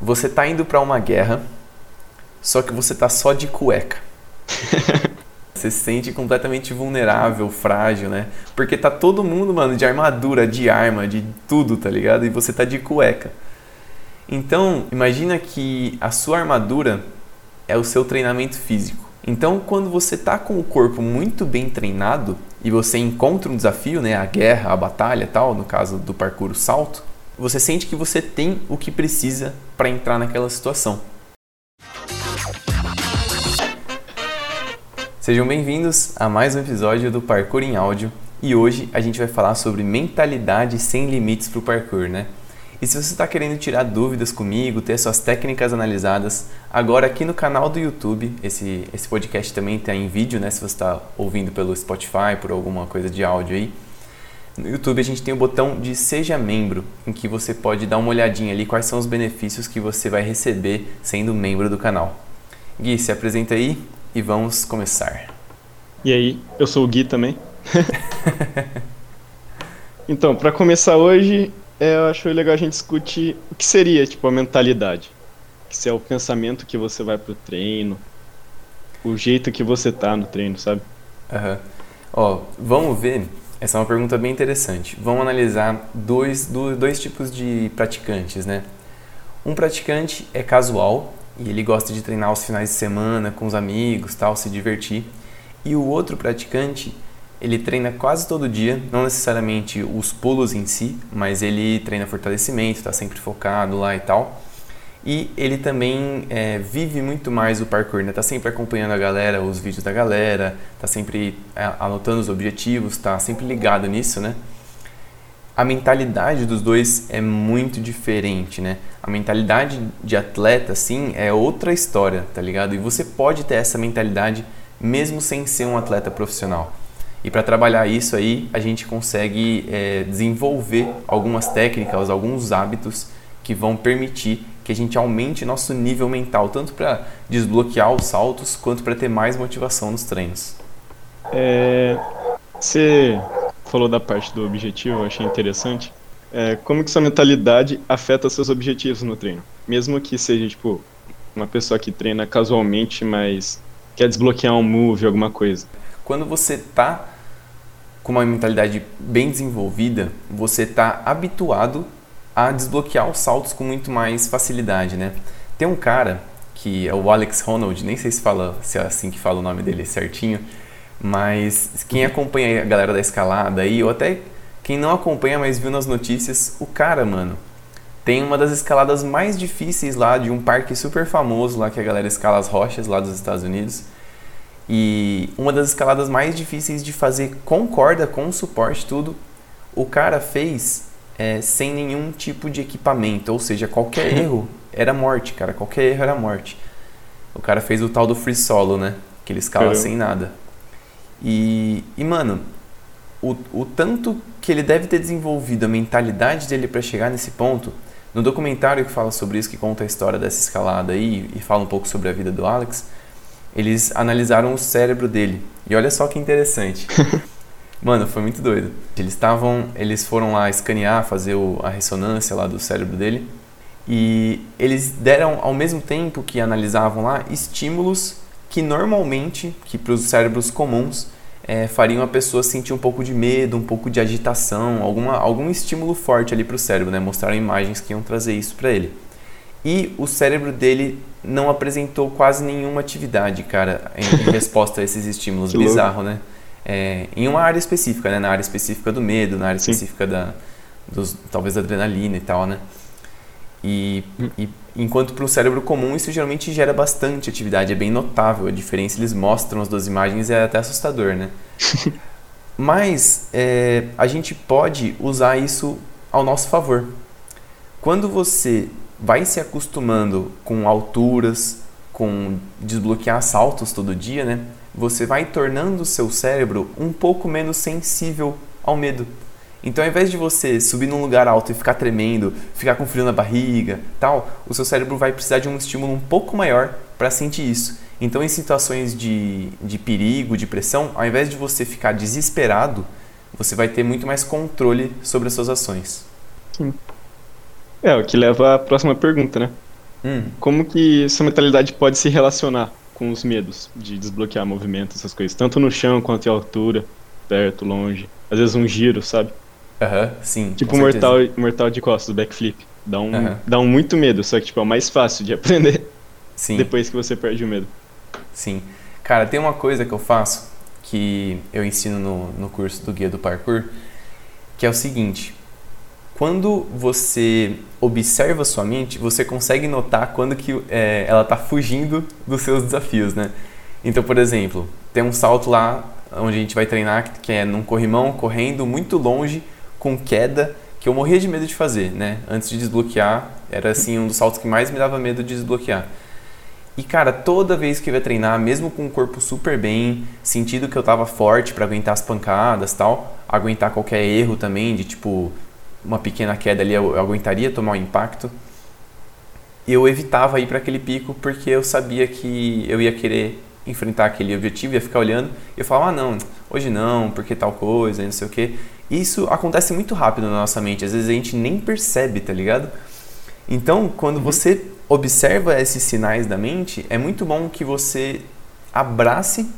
Você tá indo para uma guerra, só que você tá só de cueca. você se sente completamente vulnerável, frágil, né? Porque tá todo mundo, mano, de armadura, de arma, de tudo, tá ligado? E você tá de cueca. Então, imagina que a sua armadura é o seu treinamento físico. Então, quando você tá com o corpo muito bem treinado e você encontra um desafio, né, a guerra, a batalha, tal, no caso do parkour, o salto, você sente que você tem o que precisa para entrar naquela situação. Sejam bem-vindos a mais um episódio do Parkour em Áudio e hoje a gente vai falar sobre mentalidade sem limites para o parkour, né? E se você está querendo tirar dúvidas comigo, ter suas técnicas analisadas, agora aqui no canal do YouTube, esse, esse podcast também está em vídeo, né? Se você está ouvindo pelo Spotify, por alguma coisa de áudio aí, no YouTube a gente tem o botão de Seja Membro, em que você pode dar uma olhadinha ali quais são os benefícios que você vai receber sendo membro do canal. Gui, se apresenta aí e vamos começar. E aí, eu sou o Gui também. então, para começar hoje, é, eu acho legal a gente discutir o que seria tipo a mentalidade. Se é o pensamento que você vai pro treino, o jeito que você tá no treino, sabe? Uhum. Ó, vamos ver essa é uma pergunta bem interessante. Vamos analisar dois, dois tipos de praticantes, né? Um praticante é casual e ele gosta de treinar aos finais de semana com os amigos, tal, se divertir. E o outro praticante, ele treina quase todo dia, não necessariamente os pulos em si, mas ele treina fortalecimento, está sempre focado lá e tal. E ele também é, vive muito mais o parkour, né? Tá sempre acompanhando a galera, os vídeos da galera, tá sempre é, anotando os objetivos, tá sempre ligado nisso, né? A mentalidade dos dois é muito diferente, né? A mentalidade de atleta, assim, é outra história, tá ligado? E você pode ter essa mentalidade mesmo sem ser um atleta profissional. E para trabalhar isso aí, a gente consegue é, desenvolver algumas técnicas, alguns hábitos que vão permitir que a gente aumente nosso nível mental, tanto para desbloquear os saltos, quanto para ter mais motivação nos treinos. É, você falou da parte do objetivo, eu achei interessante. É, como que sua mentalidade afeta seus objetivos no treino? Mesmo que seja, tipo, uma pessoa que treina casualmente, mas quer desbloquear um move, alguma coisa. Quando você tá com uma mentalidade bem desenvolvida, você tá habituado a desbloquear os saltos com muito mais facilidade, né? Tem um cara que é o Alex Ronald, nem sei se fala se é assim que fala o nome dele certinho, mas quem acompanha a galera da escalada aí, ou até quem não acompanha, mas viu nas notícias, o cara, mano, tem uma das escaladas mais difíceis lá de um parque super famoso lá que a galera escala as rochas lá dos Estados Unidos. E uma das escaladas mais difíceis de fazer com corda, com suporte, tudo. O cara fez é, sem nenhum tipo de equipamento, ou seja, qualquer erro era morte, cara, qualquer erro era morte. O cara fez o tal do free solo, né? Que ele escala sem nada. E, e mano, o, o tanto que ele deve ter desenvolvido a mentalidade dele para chegar nesse ponto, no documentário que fala sobre isso, que conta a história dessa escalada aí e fala um pouco sobre a vida do Alex, eles analisaram o cérebro dele. E olha só que interessante. Mano, foi muito doido. Eles estavam, eles foram lá escanear, fazer o, a ressonância lá do cérebro dele. E eles deram ao mesmo tempo que analisavam lá estímulos que normalmente, que para os cérebros comuns, é, fariam a pessoa sentir um pouco de medo, um pouco de agitação, alguma, algum estímulo forte ali para o cérebro, né? Mostraram imagens que iam trazer isso para ele. E o cérebro dele não apresentou quase nenhuma atividade, cara, em, em resposta a esses estímulos. Bizarro, né? É, em uma área específica, né? Na área específica do medo, na área Sim. específica da, dos, talvez da adrenalina e tal, né? E, hum. e enquanto para o cérebro comum isso geralmente gera bastante atividade, é bem notável a diferença. Eles mostram as duas imagens é até assustador, né? Mas é, a gente pode usar isso ao nosso favor. Quando você vai se acostumando com alturas, com desbloquear saltos todo dia, né? Você vai tornando o seu cérebro um pouco menos sensível ao medo. Então, ao invés de você subir num lugar alto e ficar tremendo, ficar com frio na barriga, tal, o seu cérebro vai precisar de um estímulo um pouco maior para sentir isso. Então, em situações de, de perigo, de pressão, ao invés de você ficar desesperado, você vai ter muito mais controle sobre as suas ações. Sim. É, o que leva à próxima pergunta, né? Hum. Como que essa mentalidade pode se relacionar com os medos de desbloquear movimento, essas coisas? Tanto no chão quanto em altura, perto, longe. Às vezes um giro, sabe? Aham, uhum, sim. Tipo mortal, mortal de costas, backflip. Dá um, uhum. dá um muito medo, só que tipo, é o mais fácil de aprender. Sim. Depois que você perde o medo. Sim. Cara, tem uma coisa que eu faço que eu ensino no, no curso do Guia do Parkour, que é o seguinte: quando você observa sua mente, você consegue notar quando que é, ela está fugindo dos seus desafios, né? Então, por exemplo, tem um salto lá onde a gente vai treinar que é num corrimão, correndo muito longe, com queda, que eu morria de medo de fazer, né? Antes de desbloquear, era assim um dos saltos que mais me dava medo de desbloquear. E cara, toda vez que eu ia treinar, mesmo com o corpo super bem, sentindo que eu tava forte para aguentar as pancadas, tal, aguentar qualquer erro também de tipo uma pequena queda ali eu, eu aguentaria tomar o um impacto. Eu evitava ir para aquele pico porque eu sabia que eu ia querer enfrentar aquele objetivo, ia ficar olhando e eu falava, ah, não, hoje não, porque tal coisa, não sei o que. Isso acontece muito rápido na nossa mente, às vezes a gente nem percebe, tá ligado? Então, quando uhum. você observa esses sinais da mente, é muito bom que você abrace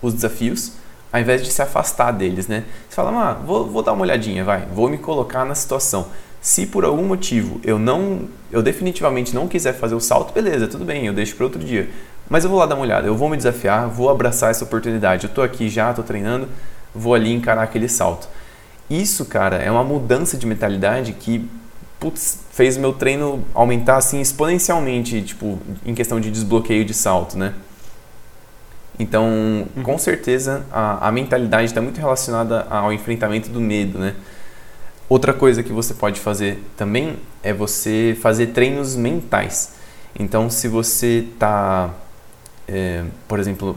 os desafios ao invés de se afastar deles, né? Você fala, ah, vou, vou dar uma olhadinha, vai, vou me colocar na situação. Se por algum motivo eu não, eu definitivamente não quiser fazer o salto, beleza, tudo bem, eu deixo para outro dia. Mas eu vou lá dar uma olhada, eu vou me desafiar, vou abraçar essa oportunidade. Eu tô aqui já, tô treinando, vou ali encarar aquele salto. Isso, cara, é uma mudança de mentalidade que putz, fez meu treino aumentar assim exponencialmente, tipo, em questão de desbloqueio de salto, né? Então, uhum. com certeza, a, a mentalidade está muito relacionada ao enfrentamento do medo, né? Outra coisa que você pode fazer também é você fazer treinos mentais. Então, se você está, é, por exemplo,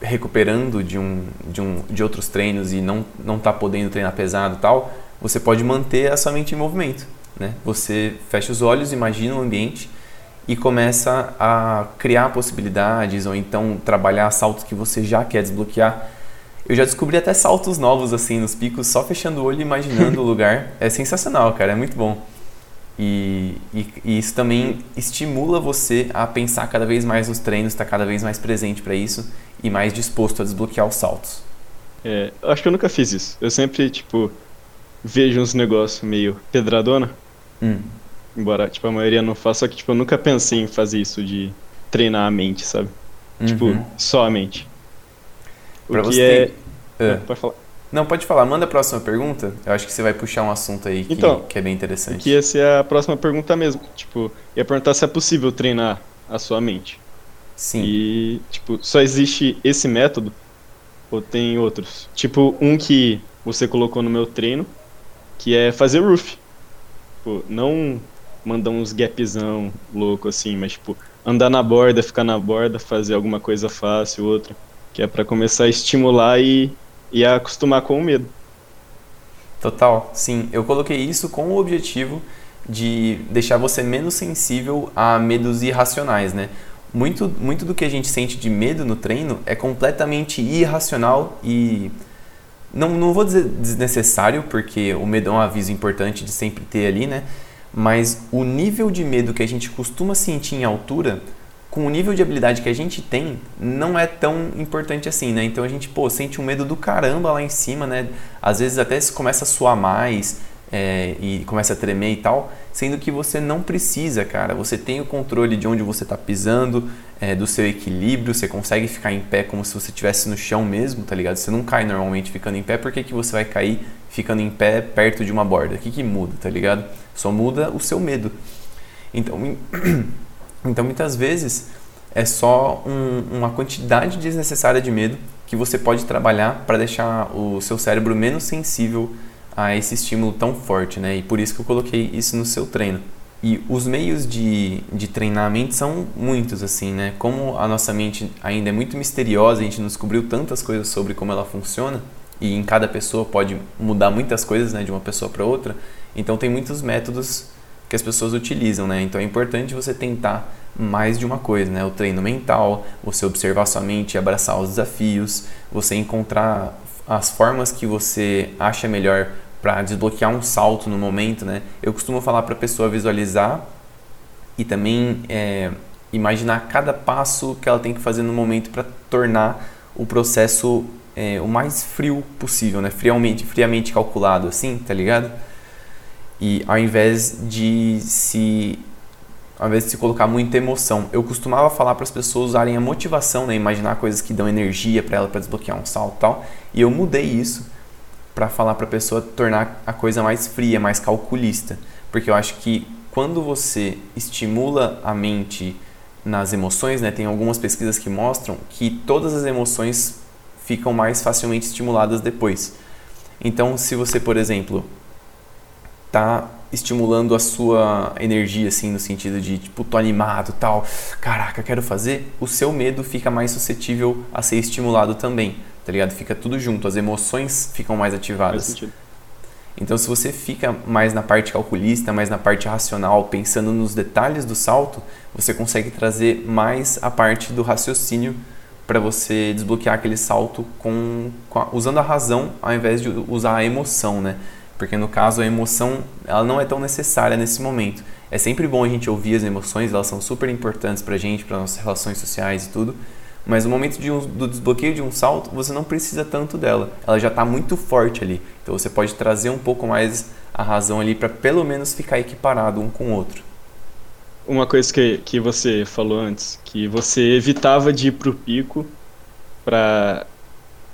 recuperando de, um, de, um, de outros treinos e não não está podendo treinar pesado e tal, você pode manter a sua mente em movimento. Né? Você fecha os olhos, imagina o ambiente e começa a criar possibilidades ou então trabalhar saltos que você já quer desbloquear. Eu já descobri até saltos novos assim nos picos, só fechando o olho e imaginando o lugar. É sensacional, cara, é muito bom. E, e, e, isso também estimula você a pensar cada vez mais nos treinos, estar tá cada vez mais presente para isso e mais disposto a desbloquear os saltos. É, acho que eu nunca fiz isso. Eu sempre, tipo, vejo uns negócios meio pedradona. Hum. Embora, tipo, a maioria não faça, só que, tipo, eu nunca pensei em fazer isso de treinar a mente, sabe? Tipo, uhum. Tipo, só a mente. O pra você é... é... Pode falar. Não, pode falar. Manda a próxima pergunta. Eu acho que você vai puxar um assunto aí que, então, que é bem interessante. Que essa é a próxima pergunta mesmo. Tipo, ia perguntar se é possível treinar a sua mente. Sim. E, tipo, só existe esse método? Ou tem outros? Tipo, um que você colocou no meu treino, que é fazer roof. Tipo, não mandar uns gapzão louco assim, mas tipo, andar na borda, ficar na borda, fazer alguma coisa fácil, outra, que é para começar a estimular e, e a acostumar com o medo. Total, sim. Eu coloquei isso com o objetivo de deixar você menos sensível a medos irracionais, né? Muito, muito do que a gente sente de medo no treino é completamente irracional e não, não vou dizer desnecessário, porque o medo é um aviso importante de sempre ter ali, né? Mas o nível de medo que a gente costuma sentir em altura, com o nível de habilidade que a gente tem, não é tão importante assim, né? Então a gente, pô, sente um medo do caramba lá em cima, né? Às vezes até começa a suar mais é, e começa a tremer e tal, sendo que você não precisa, cara. Você tem o controle de onde você está pisando, é, do seu equilíbrio, você consegue ficar em pé como se você estivesse no chão mesmo, tá ligado? Você não cai normalmente ficando em pé, por que, que você vai cair ficando em pé perto de uma borda? O que, que muda, tá ligado? Só muda o seu medo. Então, então muitas vezes é só um, uma quantidade desnecessária de medo que você pode trabalhar para deixar o seu cérebro menos sensível a esse estímulo tão forte, né? E por isso que eu coloquei isso no seu treino. E os meios de, de treinar a mente são muitos, assim, né? Como a nossa mente ainda é muito misteriosa, a gente não descobriu tantas coisas sobre como ela funciona, e em cada pessoa pode mudar muitas coisas, né, de uma pessoa para outra, então tem muitos métodos que as pessoas utilizam, né? Então é importante você tentar mais de uma coisa, né? O treino mental, você observar sua mente abraçar os desafios, você encontrar as formas que você acha melhor para desbloquear um salto no momento, né? Eu costumo falar para a pessoa visualizar e também é, imaginar cada passo que ela tem que fazer no momento para tornar o processo é, o mais frio possível, né? Friamente, friamente calculado, assim, tá ligado? E ao invés de se ao invés de se colocar muita emoção, eu costumava falar para as pessoas usarem a motivação, né? Imaginar coisas que dão energia para ela para desbloquear um salto, tal. E eu mudei isso para falar para a pessoa tornar a coisa mais fria, mais calculista, porque eu acho que quando você estimula a mente nas emoções, né, tem algumas pesquisas que mostram que todas as emoções ficam mais facilmente estimuladas depois. Então, se você, por exemplo, tá estimulando a sua energia assim no sentido de tipo tô animado, tal, caraca, quero fazer, o seu medo fica mais suscetível a ser estimulado também, tá ligado? Fica tudo junto, as emoções ficam mais ativadas. Então, se você fica mais na parte calculista, mais na parte racional, pensando nos detalhes do salto, você consegue trazer mais a parte do raciocínio para você desbloquear aquele salto com, com a, usando a razão ao invés de usar a emoção, né? Porque no caso a emoção ela não é tão necessária nesse momento. É sempre bom a gente ouvir as emoções, elas são super importantes para a gente, para nossas relações sociais e tudo. Mas no momento de um, do desbloqueio de um salto, você não precisa tanto dela. Ela já está muito forte ali. Então você pode trazer um pouco mais a razão ali para pelo menos ficar equiparado um com o outro uma coisa que, que você falou antes, que você evitava de ir pro pico pra.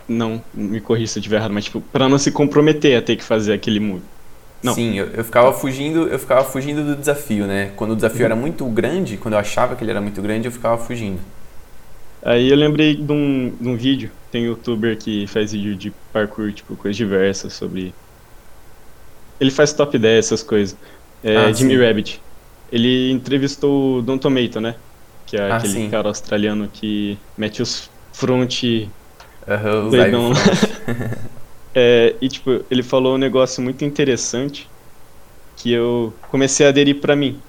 Não, me corrija se eu estiver errado, mas tipo, pra não se comprometer a ter que fazer aquele move. Não. Sim, eu, eu, ficava fugindo, eu ficava fugindo do desafio, né? Quando o desafio uhum. era muito grande, quando eu achava que ele era muito grande, eu ficava fugindo. Aí eu lembrei de um, de um vídeo, tem um youtuber que faz vídeo de parkour, tipo, coisas diversas sobre. Ele faz top 10, essas coisas. É ah, Jimmy sim. Rabbit ele entrevistou o Don Tomato, né? Que é ah, aquele sim. cara australiano que mete os front uhum, doidão é, e tipo, ele falou um negócio muito interessante que eu comecei a aderir para mim,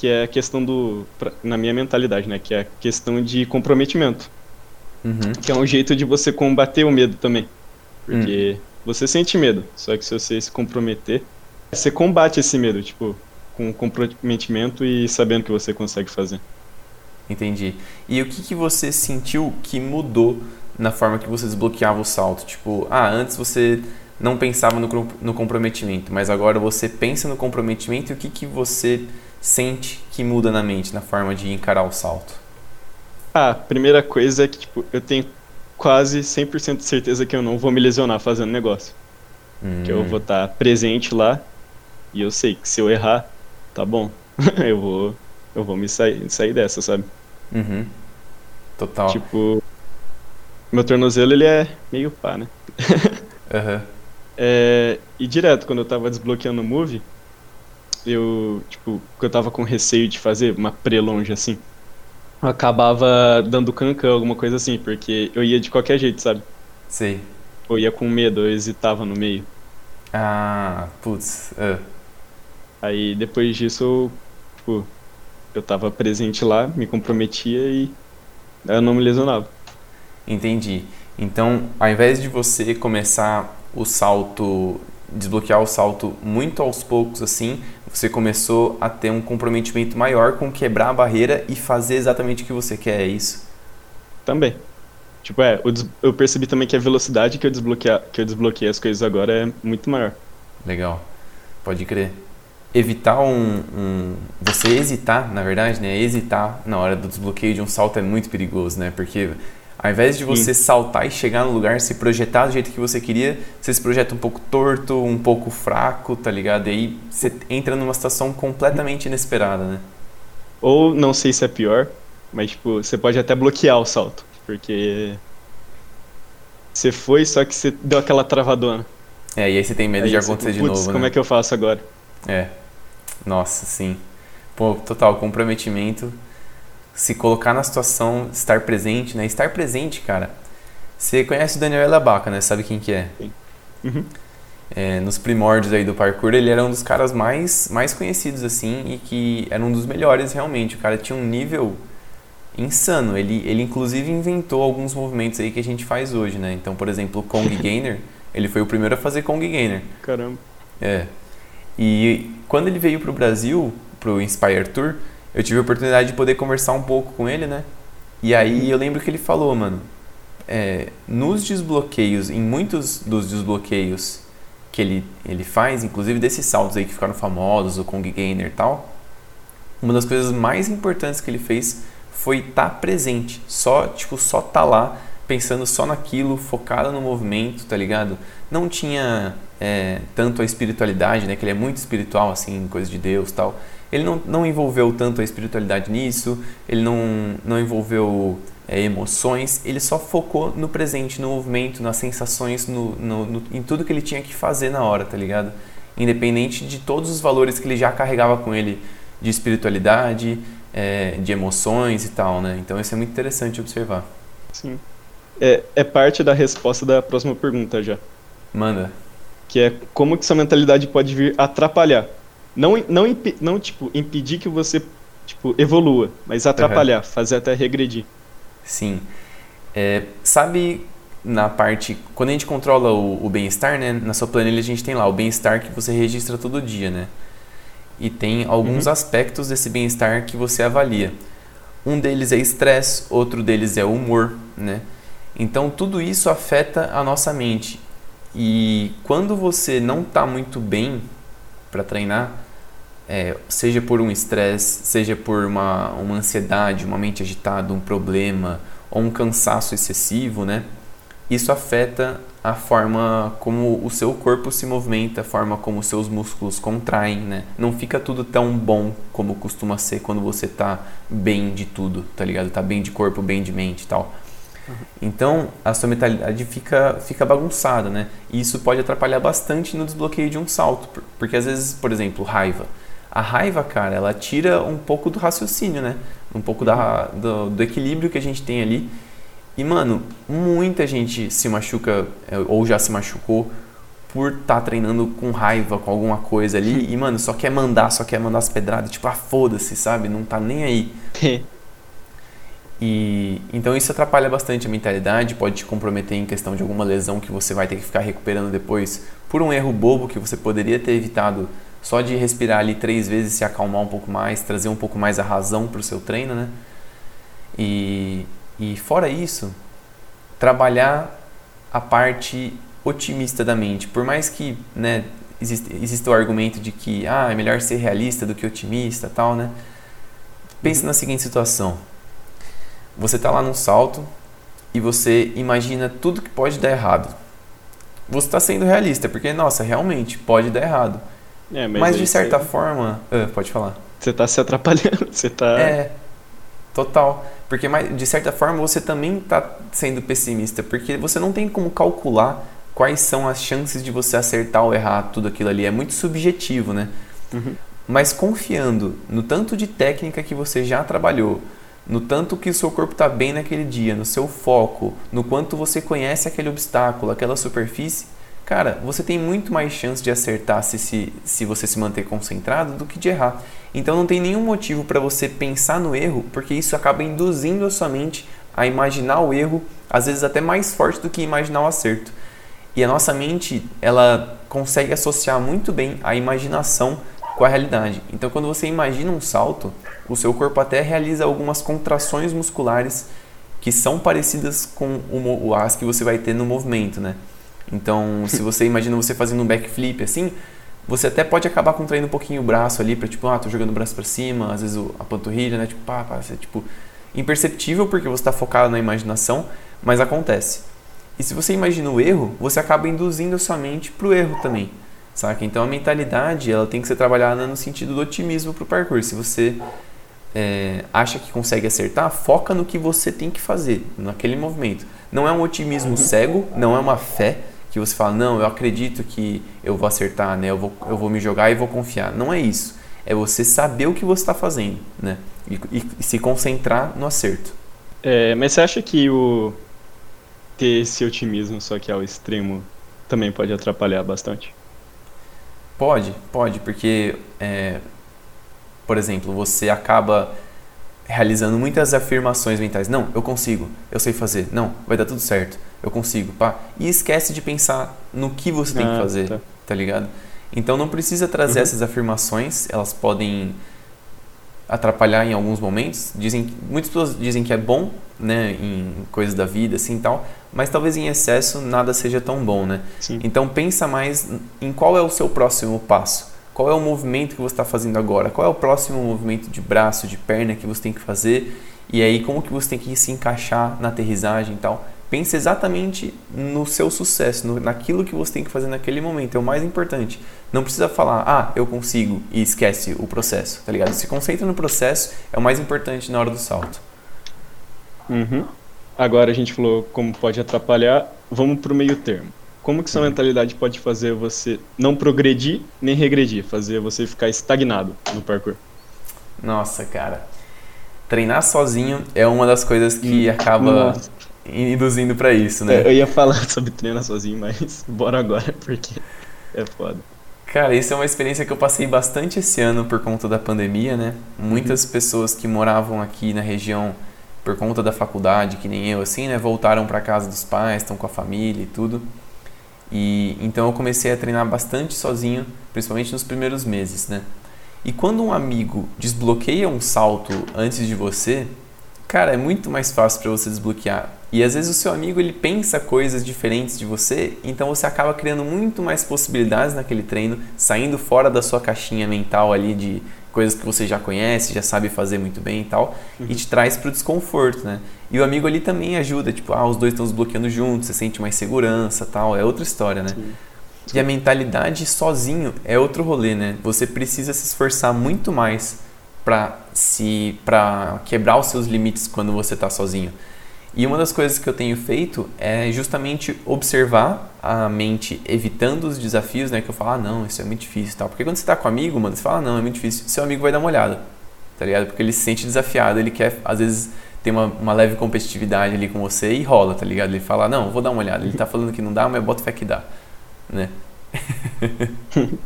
que é a questão do pra, na minha mentalidade, né, que é a questão de comprometimento. Uhum. Que é um jeito de você combater o medo também. Porque uhum. você sente medo, só que se você se comprometer, você combate esse medo, tipo, com comprometimento e sabendo que você consegue fazer. Entendi. E o que, que você sentiu que mudou na forma que você desbloqueava o salto? Tipo, ah, antes você não pensava no, no comprometimento, mas agora você pensa no comprometimento e o que, que você sente que muda na mente, na forma de encarar o salto? Ah, a primeira coisa é que tipo, eu tenho quase 100% de certeza que eu não vou me lesionar fazendo negócio. Hum. Que eu vou estar presente lá e eu sei que se eu errar, tá bom, eu vou eu vou me sair, sair dessa, sabe? Uhum. Total. Tipo, meu tornozelo ele é meio pá, né? uhum. é, e direto, quando eu tava desbloqueando o Move, eu, tipo, eu tava com receio de fazer uma pré-longe assim, eu acabava dando cancan, alguma coisa assim, porque eu ia de qualquer jeito, sabe? Sei. Ou ia com medo, eu hesitava no meio. Ah, putz. Uh. Aí depois disso, eu, tipo, eu tava presente lá, me comprometia e eu não me lesionava. Entendi. Então, ao invés de você começar o salto, desbloquear o salto muito aos poucos assim, você começou a ter um comprometimento maior com quebrar a barreira e fazer exatamente o que você quer, é isso? Também. Tipo, é, eu percebi também que a velocidade que eu, desbloqueei, que eu desbloqueei as coisas agora é muito maior. Legal. Pode crer evitar um, um, você hesitar na verdade né hesitar na hora do desbloqueio de um salto é muito perigoso né porque ao invés de você Sim. saltar e chegar no lugar se projetar do jeito que você queria você se projeta um pouco torto um pouco fraco tá ligado e aí você entra numa situação completamente inesperada né ou não sei se é pior mas tipo você pode até bloquear o salto porque você foi só que você deu aquela travadona é e aí você tem medo aí de acontecer de novo como né? é que eu faço agora é nossa, sim. Pô, total, comprometimento. Se colocar na situação, estar presente, né? Estar presente, cara. Você conhece o Daniel Elabaca, né? Sabe quem que é? Uhum. É, nos primórdios aí do parkour, ele era um dos caras mais, mais conhecidos, assim, e que era um dos melhores, realmente. O cara tinha um nível insano. Ele, ele inclusive inventou alguns movimentos aí que a gente faz hoje, né? Então, por exemplo, o Kong Gainer, ele foi o primeiro a fazer Kong Gainer. Caramba. É. E quando ele veio para o Brasil, para o Inspire Tour, eu tive a oportunidade de poder conversar um pouco com ele, né? E aí eu lembro que ele falou, mano, é, nos desbloqueios, em muitos dos desbloqueios que ele, ele faz, inclusive desses saltos aí que ficaram famosos, o Kong Gainer e tal, uma das coisas mais importantes que ele fez foi estar tá presente, só, tipo, só tá lá pensando só naquilo, focado no movimento, tá ligado? Não tinha é, tanto a espiritualidade, né? Que ele é muito espiritual, assim, coisa de Deus tal. Ele não, não envolveu tanto a espiritualidade nisso, ele não, não envolveu é, emoções, ele só focou no presente, no movimento, nas sensações, no, no, no, em tudo que ele tinha que fazer na hora, tá ligado? Independente de todos os valores que ele já carregava com ele de espiritualidade, é, de emoções e tal, né? Então isso é muito interessante observar. Sim. É, é parte da resposta da próxima pergunta já. Manda. Que é como que essa mentalidade pode vir atrapalhar não, não, não tipo, impedir que você tipo, evolua, mas atrapalhar, uhum. fazer até regredir. Sim. É, sabe na parte. Quando a gente controla o, o bem-estar, né? Na sua planilha a gente tem lá o bem-estar que você registra todo dia, né? E tem alguns uhum. aspectos desse bem-estar que você avalia. Um deles é estresse, outro deles é humor, né? Então tudo isso afeta a nossa mente. E quando você não está muito bem para treinar, é, seja por um estresse, seja por uma, uma ansiedade, uma mente agitada, um problema ou um cansaço excessivo, né? Isso afeta a forma como o seu corpo se movimenta, a forma como os seus músculos contraem, né? Não fica tudo tão bom como costuma ser quando você tá bem de tudo, tá ligado? Tá bem de corpo, bem de mente e tal. Então, a sua mentalidade fica, fica bagunçada, né? E isso pode atrapalhar bastante no desbloqueio de um salto. Porque às vezes, por exemplo, raiva. A raiva, cara, ela tira um pouco do raciocínio, né? Um pouco da, do, do equilíbrio que a gente tem ali. E, mano, muita gente se machuca é, ou já se machucou por estar tá treinando com raiva, com alguma coisa ali. E, mano, só quer mandar, só quer mandar as pedradas. Tipo, ah, foda-se, sabe? Não tá nem aí. E então isso atrapalha bastante a mentalidade, pode te comprometer em questão de alguma lesão que você vai ter que ficar recuperando depois por um erro bobo que você poderia ter evitado só de respirar ali três vezes, se acalmar um pouco mais, trazer um pouco mais a razão para o seu treino, né? E, e fora isso, trabalhar a parte otimista da mente, por mais que, né, existe, exista o argumento de que ah, é melhor ser realista do que otimista, tal, né? Pense na seguinte situação você está lá num salto e você imagina tudo que pode dar errado. Você está sendo realista, porque, nossa, realmente pode dar errado. É, mas, mas de certa forma. Uh, pode falar. Você está se atrapalhando, você está. É, total. Porque de certa forma você também está sendo pessimista, porque você não tem como calcular quais são as chances de você acertar ou errar tudo aquilo ali. É muito subjetivo, né? Uhum. Mas confiando no tanto de técnica que você já trabalhou, no tanto que o seu corpo está bem naquele dia, no seu foco, no quanto você conhece aquele obstáculo, aquela superfície, cara, você tem muito mais chance de acertar se, se, se você se manter concentrado do que de errar. Então não tem nenhum motivo para você pensar no erro, porque isso acaba induzindo a sua mente a imaginar o erro, às vezes até mais forte do que imaginar o acerto. E a nossa mente, ela consegue associar muito bem a imaginação com a realidade. Então, quando você imagina um salto, o seu corpo até realiza algumas contrações musculares que são parecidas com o, as que você vai ter no movimento, né? Então, se você imagina você fazendo um backflip assim, você até pode acabar contraindo um pouquinho o braço ali para tipo, ah, tô jogando o braço para cima, às vezes a panturrilha, né? Tipo, pá, pá, é, tipo imperceptível porque você está focado na imaginação, mas acontece. E se você imagina o erro, você acaba induzindo a sua mente para o erro também saca? Então a mentalidade ela tem que ser trabalhada no sentido do otimismo para o percurso. Se você é, acha que consegue acertar, foca no que você tem que fazer naquele movimento. Não é um otimismo uhum. cego, não é uma fé que você fala, não, eu acredito que eu vou acertar, né? eu, vou, eu vou me jogar e vou confiar. Não é isso. É você saber o que você está fazendo né? E, e, e, se concentrar no acerto. É, mas você acha que o ter esse otimismo só que ao extremo também pode atrapalhar bastante? Pode, pode, porque, é, por exemplo, você acaba realizando muitas afirmações mentais. Não, eu consigo, eu sei fazer. Não, vai dar tudo certo, eu consigo, pá. E esquece de pensar no que você tem ah, que fazer, tá. tá. ligado? Então não precisa trazer uhum. essas afirmações, elas podem atrapalhar em alguns momentos. Dizem, muitas pessoas dizem que é bom, né, em coisas da vida assim tal, mas talvez em excesso nada seja tão bom, né? Sim. Então pensa mais em qual é o seu próximo passo. Qual é o movimento que você está fazendo agora? Qual é o próximo movimento de braço, de perna que você tem que fazer? E aí como que você tem que se encaixar na aterrissagem e tal? Pense exatamente no seu sucesso, no, naquilo que você tem que fazer naquele momento. É o mais importante. Não precisa falar, ah, eu consigo e esquece o processo, tá ligado? Se concentra no processo, é o mais importante na hora do salto. Uhum. Agora a gente falou como pode atrapalhar, vamos para o meio termo. Como que sua mentalidade pode fazer você não progredir nem regredir, fazer você ficar estagnado no parkour? Nossa, cara. Treinar sozinho é uma das coisas que hum, acaba Nossa induzindo para isso, né? É, eu ia falar sobre treinar sozinho, mas bora agora, porque é foda. Cara, isso é uma experiência que eu passei bastante esse ano por conta da pandemia, né? Muitas uhum. pessoas que moravam aqui na região por conta da faculdade, que nem eu, assim, né? Voltaram para casa dos pais, estão com a família e tudo. E então eu comecei a treinar bastante sozinho, principalmente nos primeiros meses, né? E quando um amigo desbloqueia um salto antes de você, cara, é muito mais fácil para você desbloquear. E às vezes o seu amigo ele pensa coisas diferentes de você, então você acaba criando muito mais possibilidades naquele treino, saindo fora da sua caixinha mental ali de coisas que você já conhece, já sabe fazer muito bem e tal, uhum. e te traz para o desconforto, né? E o amigo ali também ajuda, tipo, ah, os dois estão desbloqueando juntos, você sente mais segurança, tal, é outra história, né? Sim. E a mentalidade sozinho é outro rolê, né? Você precisa se esforçar muito mais para se para quebrar os seus limites quando você está sozinho. E uma das coisas que eu tenho feito é justamente observar a mente evitando os desafios, né? Que eu falo, ah, não, isso é muito difícil tal. Porque quando você tá com um amigo, mano, você fala, ah, não, é muito difícil. Seu amigo vai dar uma olhada, tá ligado? Porque ele se sente desafiado, ele quer, às vezes, ter uma, uma leve competitividade ali com você e rola, tá ligado? Ele fala, não, vou dar uma olhada. Ele tá falando que não dá, mas eu boto fé que dá, né?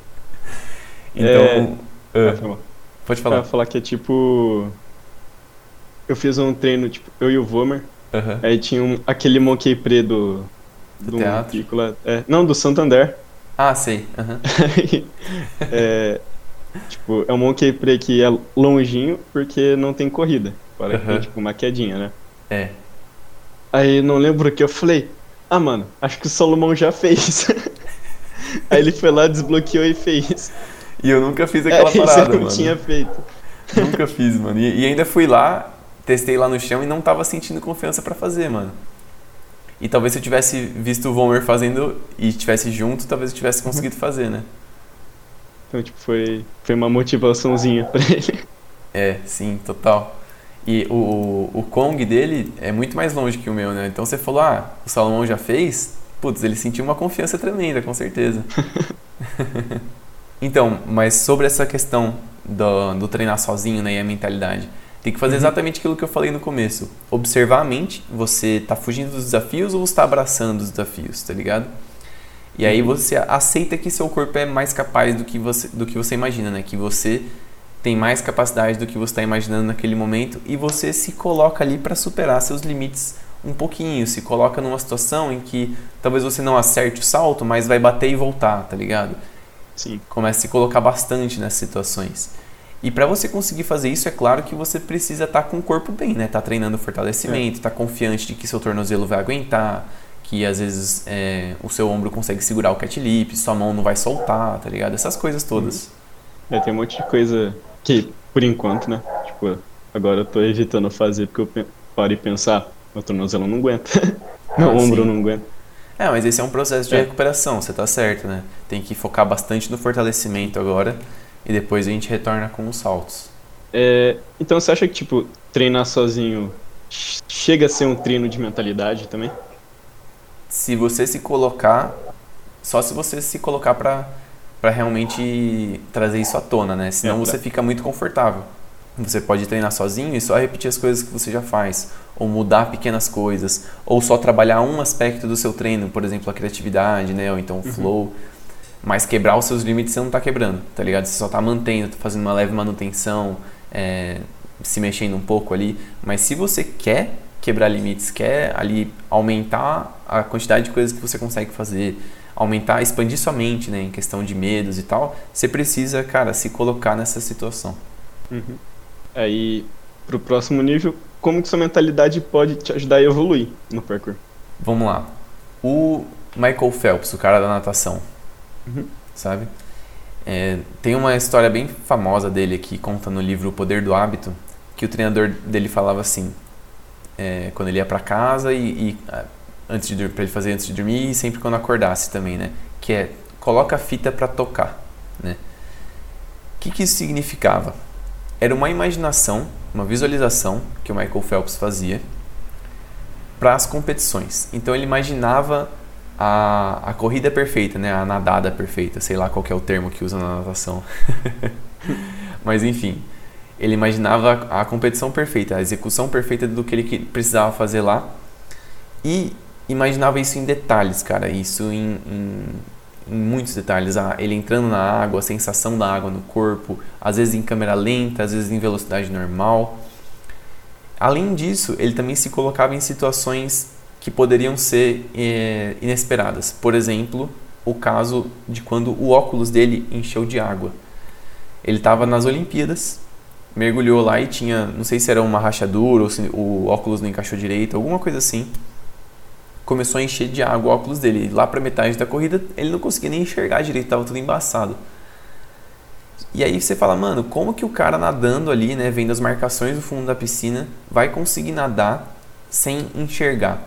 então... É... Uh, pode falar. Eu falar que é tipo... Eu fiz um treino, tipo, eu e o Vomer, Uhum. Aí tinha um, aquele Monkey Pre do. Do, do teatro? é, não, do Santander. Ah, sei. Uhum. é, tipo, é um Monkey Pre que é longinho porque não tem corrida. Para uhum. tipo uma quedinha, né? É. Aí não lembro o que eu falei. Ah, mano, acho que o Solomon já fez. Aí ele foi lá, desbloqueou e fez. E eu nunca fiz aquela é, parada, eu mano. tinha feito. Nunca fiz, mano. E, e, ainda fui lá testei lá no chão e não tava sentindo confiança para fazer, mano. E talvez se eu tivesse visto o Vomer fazendo e estivesse junto, talvez eu tivesse conseguido fazer, né? Então, tipo, foi, foi uma motivaçãozinha pra ele. É, sim, total. E o, o Kong dele é muito mais longe que o meu, né? Então você falou, ah, o Salomão já fez? Putz, ele sentiu uma confiança tremenda, com certeza. então, mas sobre essa questão do, do treinar sozinho né, e a mentalidade. Tem que fazer uhum. exatamente aquilo que eu falei no começo. Observar a mente, você está fugindo dos desafios ou está abraçando os desafios, tá ligado? E aí uhum. você aceita que seu corpo é mais capaz do que você, do que você imagina, né? Que você tem mais capacidade do que você está imaginando naquele momento e você se coloca ali para superar seus limites um pouquinho, se coloca numa situação em que talvez você não acerte o salto, mas vai bater e voltar, tá ligado? Sim. Começa a se colocar bastante nessas situações. E para você conseguir fazer isso, é claro que você precisa estar tá com o corpo bem, né? Tá treinando fortalecimento, é. tá confiante de que seu tornozelo vai aguentar, que às vezes é, o seu ombro consegue segurar o cat lip, sua mão não vai soltar, tá ligado? Essas coisas todas. É, tem um monte de coisa que, por enquanto, né? Tipo, agora eu tô evitando fazer porque eu paro e pensar, meu tornozelo não aguenta, meu ah, ombro sim. não aguenta. É, mas esse é um processo de é. recuperação, você tá certo, né? Tem que focar bastante no fortalecimento agora e depois a gente retorna com os saltos. É, então você acha que tipo treinar sozinho chega a ser um treino de mentalidade também? Se você se colocar, só se você se colocar para realmente trazer isso à tona, né? Senão é, você fica muito confortável. Você pode treinar sozinho e só repetir as coisas que você já faz, ou mudar pequenas coisas, ou só trabalhar um aspecto do seu treino, por exemplo, a criatividade, né? Ou então o uhum. flow. Uhum. Mas quebrar os seus limites você não está quebrando, tá ligado? Você só está mantendo, tá fazendo uma leve manutenção, é, se mexendo um pouco ali. Mas se você quer quebrar limites, quer ali aumentar a quantidade de coisas que você consegue fazer, aumentar, expandir sua mente, né, em questão de medos e tal, você precisa, cara, se colocar nessa situação. Uhum. Aí, pro próximo nível, como que sua mentalidade pode te ajudar a evoluir no parkour? Vamos lá. O Michael Phelps, o cara da natação, Uhum. sabe? É, tem uma história bem famosa dele que conta no livro O Poder do Hábito, que o treinador dele falava assim, é, quando ele ia para casa e, e ah, antes de para ele fazer antes de dormir e sempre quando acordasse também, né? Que é coloca a fita para tocar, né? O que, que isso significava? Era uma imaginação, uma visualização que o Michael Phelps fazia para as competições. Então ele imaginava a, a corrida perfeita, né? A nadada perfeita, sei lá qual é o termo que usa na natação. Mas enfim, ele imaginava a, a competição perfeita, a execução perfeita do que ele precisava fazer lá e imaginava isso em detalhes, cara. Isso em, em, em muitos detalhes. Ah, ele entrando na água, a sensação da água no corpo, às vezes em câmera lenta, às vezes em velocidade normal. Além disso, ele também se colocava em situações que poderiam ser eh, inesperadas. Por exemplo, o caso de quando o óculos dele encheu de água. Ele estava nas Olimpíadas, mergulhou lá e tinha, não sei se era uma rachadura ou se o óculos não encaixou direito, alguma coisa assim. Começou a encher de água o óculos dele. Lá para metade da corrida, ele não conseguia nem enxergar direito, estava tudo embaçado. E aí você fala, mano, como que o cara nadando ali, né, vendo as marcações do fundo da piscina, vai conseguir nadar sem enxergar?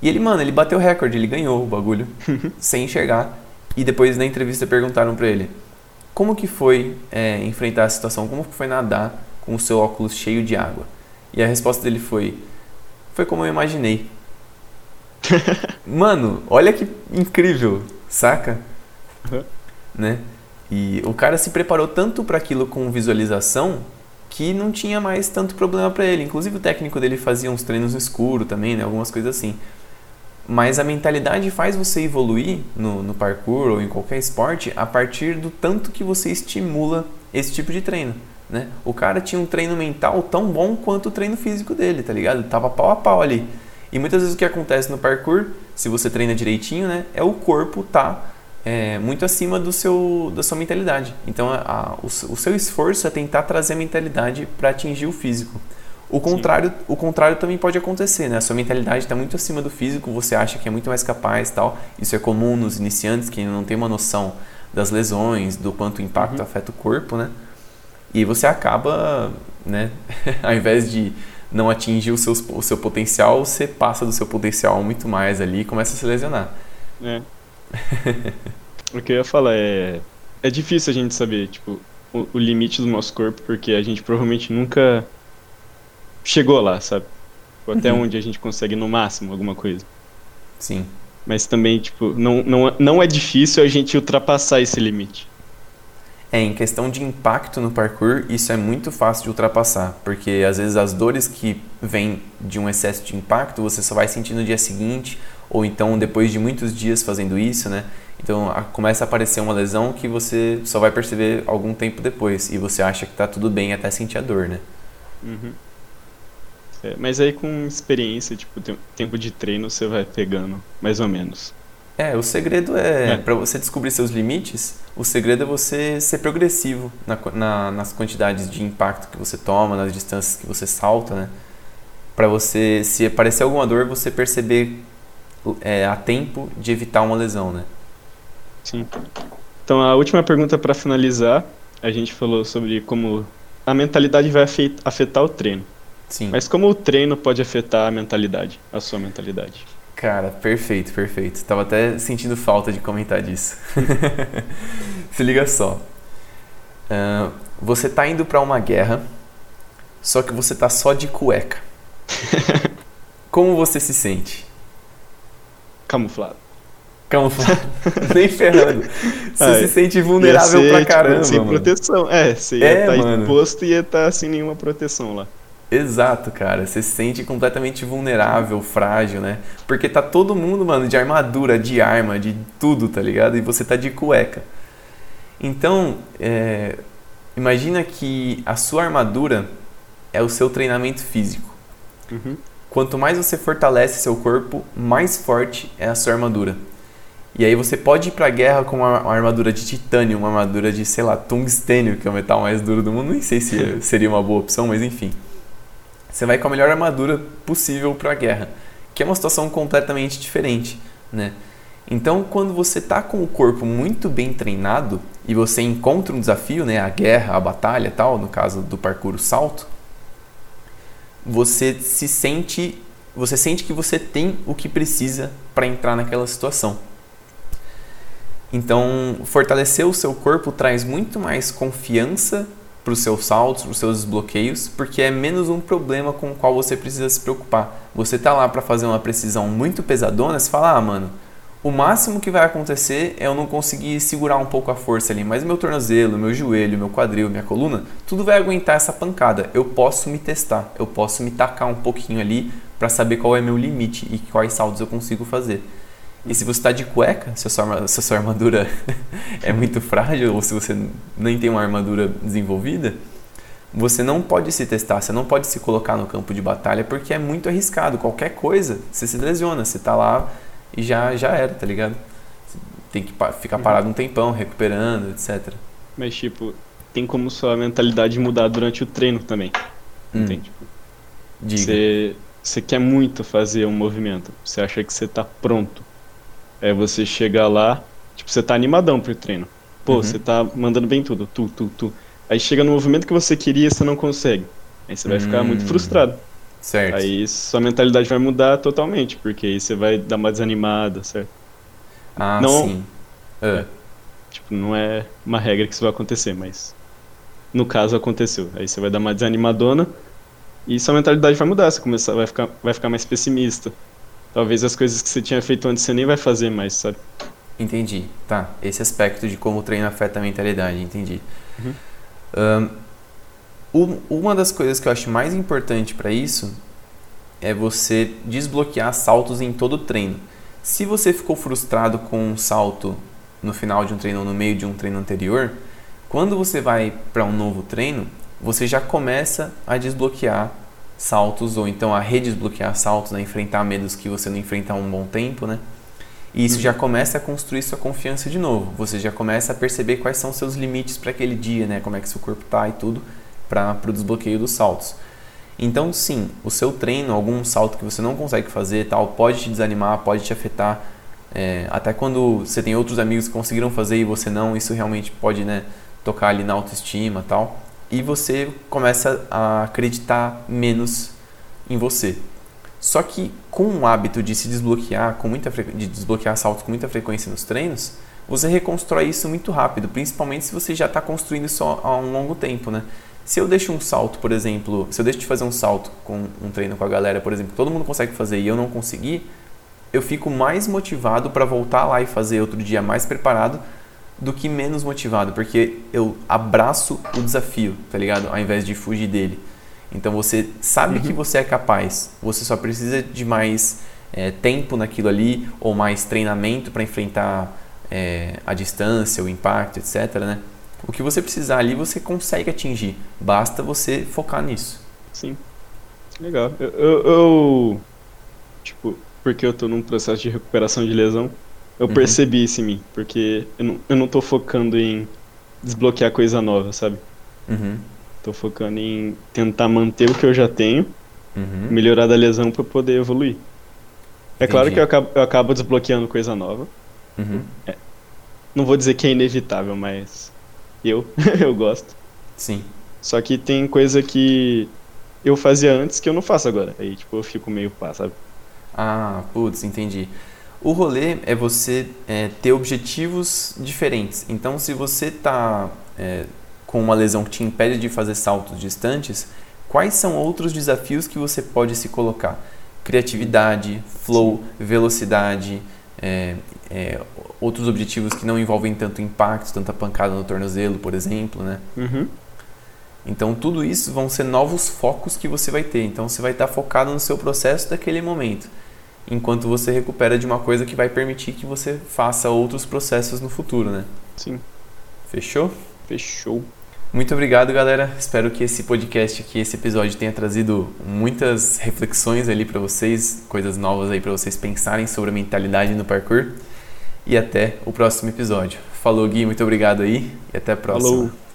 E ele, mano, ele bateu o recorde, ele ganhou o bagulho sem enxergar. E depois na entrevista perguntaram pra ele, como que foi é, enfrentar a situação, como que foi nadar com o seu óculos cheio de água? E a resposta dele foi, foi como eu imaginei. Mano, olha que incrível, saca? Uhum. Né? E o cara se preparou tanto para aquilo com visualização que não tinha mais tanto problema para ele. Inclusive o técnico dele fazia uns treinos no escuro também, né? Algumas coisas assim. Mas a mentalidade faz você evoluir no, no parkour ou em qualquer esporte a partir do tanto que você estimula esse tipo de treino. Né? O cara tinha um treino mental tão bom quanto o treino físico dele, tá ligado? Tava pau a pau ali. E muitas vezes o que acontece no parkour, se você treina direitinho, né, é o corpo tá é, muito acima do seu, da sua mentalidade. Então a, a, o, o seu esforço é tentar trazer a mentalidade para atingir o físico. O contrário, o contrário também pode acontecer, né? A sua mentalidade está muito acima do físico, você acha que é muito mais capaz tal. Isso é comum nos iniciantes que não tem uma noção das lesões, do quanto o impacto Uhum. afeta o corpo, né? E você acaba, né? Ao invés de não atingir o seu, o seu potencial, você passa do seu potencial muito mais ali e começa a se lesionar. É. o que eu ia falar é. É difícil a gente saber, tipo, o, o limite do nosso corpo, porque a gente provavelmente nunca chegou lá, sabe? Ou até Uhum. onde a gente consegue no máximo alguma coisa. Sim. Mas também, tipo, não, não, não é difícil a gente ultrapassar esse limite. É, em questão de impacto no parkour, isso é muito fácil de ultrapassar, porque às vezes as dores que vêm de um excesso de impacto você só vai sentir no dia seguinte, ou então depois de muitos dias fazendo isso, né? Então a- começa a aparecer uma lesão que você só vai perceber algum tempo depois, e você acha que tá tudo bem até sentir a dor, né? Uhum. É, mas aí com experiência, tipo, tem- tempo de treino, você vai pegando, mais ou menos. É, o segredo é, É. para você descobrir seus limites, o segredo é você ser progressivo na, na- nas quantidades de impacto que você toma, nas distâncias que você salta, né? Para você, se aparecer alguma dor, você perceber é, a tempo de evitar uma lesão, né? Sim. Então, a última pergunta para finalizar, a gente falou sobre como a mentalidade vai afe- afetar o treino. Sim. Mas como o treino pode afetar a mentalidade, a sua mentalidade? Cara, perfeito, perfeito. Tava até sentindo falta de comentar disso. Se liga só. Ahn, você tá indo pra uma guerra, só que você tá só de cueca. Como você se sente? Camuflado. Camuflado. Nem ferrando. Você Ah, se sente vulnerável ser, pra tipo, caramba. sem mano. proteção. É, você ia É, estar mano. exposto e ia estar sem nenhuma proteção lá. Exato, cara. Você se sente completamente vulnerável, frágil, né? Porque tá todo mundo, mano, de armadura, de arma, de tudo, tá ligado? E você tá de cueca. Então, é, imagina que a sua armadura é o seu treinamento físico. Uhum. Quanto mais você fortalece seu corpo, mais forte é a sua armadura. E aí você pode ir pra guerra com uma, armadura de titânio, uma armadura de, sei lá, tungstênio, que é o metal mais duro do mundo. Nem sei se seria uma boa opção, mas enfim. Você vai com a melhor armadura possível para a guerra, que é uma situação completamente diferente, né? Então, quando você está com o corpo muito bem treinado e você encontra um desafio, né, a guerra, a batalha, tal, no caso do parkour, salto, você se sente, você sente que você tem o que precisa para entrar naquela situação. Então, fortalecer o seu corpo traz muito mais confiança para os seus saltos, para os seus desbloqueios, porque é menos um problema com o qual você precisa se preocupar. Você tá lá para fazer uma precisão muito pesadona, você fala, ah, mano, o máximo que vai acontecer é eu não conseguir segurar um pouco a força ali, mas meu tornozelo, meu joelho, meu quadril, minha coluna, tudo vai aguentar essa pancada. Eu posso me testar, eu posso me tacar um pouquinho ali para saber qual é meu limite e quais saltos eu consigo fazer. E se você está de cueca, se a sua, se a sua armadura é muito frágil ou se você nem tem uma armadura desenvolvida, você não pode se testar, você não pode se colocar no campo de batalha porque é muito arriscado. Qualquer coisa, você se lesiona, você está lá e já, já era, tá ligado? tem que ficar uhum. parado um tempão, recuperando, etc. Mas, tipo, tem como sua mentalidade mudar durante o treino também. Hum. Tem, tipo, você quer muito fazer um movimento, você acha que você está pronto é você chegar lá, tipo, você tá animadão pro treino. Pô, uhum. você tá mandando bem tudo, tu, tu, tu. Aí chega no movimento que você queria você não consegue. Aí você vai ficar muito hum. frustrado. Certo. Aí sua mentalidade vai mudar totalmente, porque aí você vai dar uma desanimada, certo? Ah, não, sim. É. é. Tipo, não é uma regra que isso vai acontecer, mas no caso aconteceu. Aí você vai dar uma desanimadona e sua mentalidade vai mudar, você começar, vai, ficar, vai ficar mais pessimista talvez as coisas que você tinha feito antes você nem vai fazer mais, sabe? Entendi. Tá. Esse aspecto de como o treino afeta a mentalidade, entendi. Uhum. Um, uma das coisas que eu acho mais importante para isso é você desbloquear saltos em todo o treino. Se você ficou frustrado com um salto no final de um treino ou no meio de um treino anterior, quando você vai para um novo treino, você já começa a desbloquear saltos ou então a redesbloquear saltos, né? enfrentar medos que você não enfrenta há um bom tempo, né? E isso uhum. já começa a construir sua confiança de novo. Você já começa a perceber quais são seus limites para aquele dia, né? Como é que seu corpo tá e tudo para o desbloqueio dos saltos. Então, sim, o seu treino, algum salto que você não consegue fazer, tal, pode te desanimar, pode te afetar. É, até quando você tem outros amigos que conseguiram fazer e você não, isso realmente pode, né, tocar ali na autoestima, tal e você começa a acreditar menos em você. Só que com o hábito de se desbloquear, com muita de desbloquear saltos com muita frequência nos treinos, você reconstrói isso muito rápido, principalmente se você já está construindo isso há um longo tempo, né? Se eu deixo um salto, por exemplo, se eu deixo de fazer um salto com um treino com a galera, por exemplo, todo mundo consegue fazer e eu não consegui, eu fico mais motivado para voltar lá e fazer outro dia mais preparado do que menos motivado, porque eu abraço o desafio, tá ligado? Ao invés de fugir dele. Então você sabe uhum. que você é capaz, você só precisa de mais é, tempo naquilo ali ou mais treinamento para enfrentar é, a distância, o impacto, etc. Né? O que você precisar ali você consegue atingir, basta você focar nisso. Sim, legal. Eu, eu, eu tipo, porque eu tô num processo de recuperação de lesão, eu uhum. percebi isso em mim, porque eu não, eu não tô focando em desbloquear coisa nova, sabe? Uhum. Tô focando em tentar manter o que eu já tenho, uhum. melhorar da lesão para poder evoluir. É Entendi. claro que eu acabo, eu acabo desbloqueando coisa nova. Uhum. É, não vou dizer que é inevitável, mas eu, eu gosto. Sim. Só que tem coisa que eu fazia antes que eu não faço agora. Aí, tipo, eu fico meio pá, sabe? Ah, putz, entendi. O rolê é você é, ter objetivos diferentes. Então, se você está é, com uma lesão que te impede de fazer saltos distantes, quais são outros desafios que você pode se colocar? Criatividade, flow, velocidade, é, é outros objetivos que não envolvem tanto impacto, tanta pancada no tornozelo, por exemplo, né? Uhum. Então, tudo isso vão ser novos focos que você vai ter. Então, você vai estar focado no seu processo daquele momento enquanto você recupera de uma coisa que vai permitir que você faça outros processos no futuro, né? Sim. Fechou? Fechou. Muito obrigado, galera. Espero que esse podcast aqui, esse episódio tenha trazido muitas reflexões ali para vocês, coisas novas aí para vocês pensarem sobre a mentalidade no parkour. e até o próximo episódio. Falou, Gui, muito obrigado aí e até a próxima. Falou.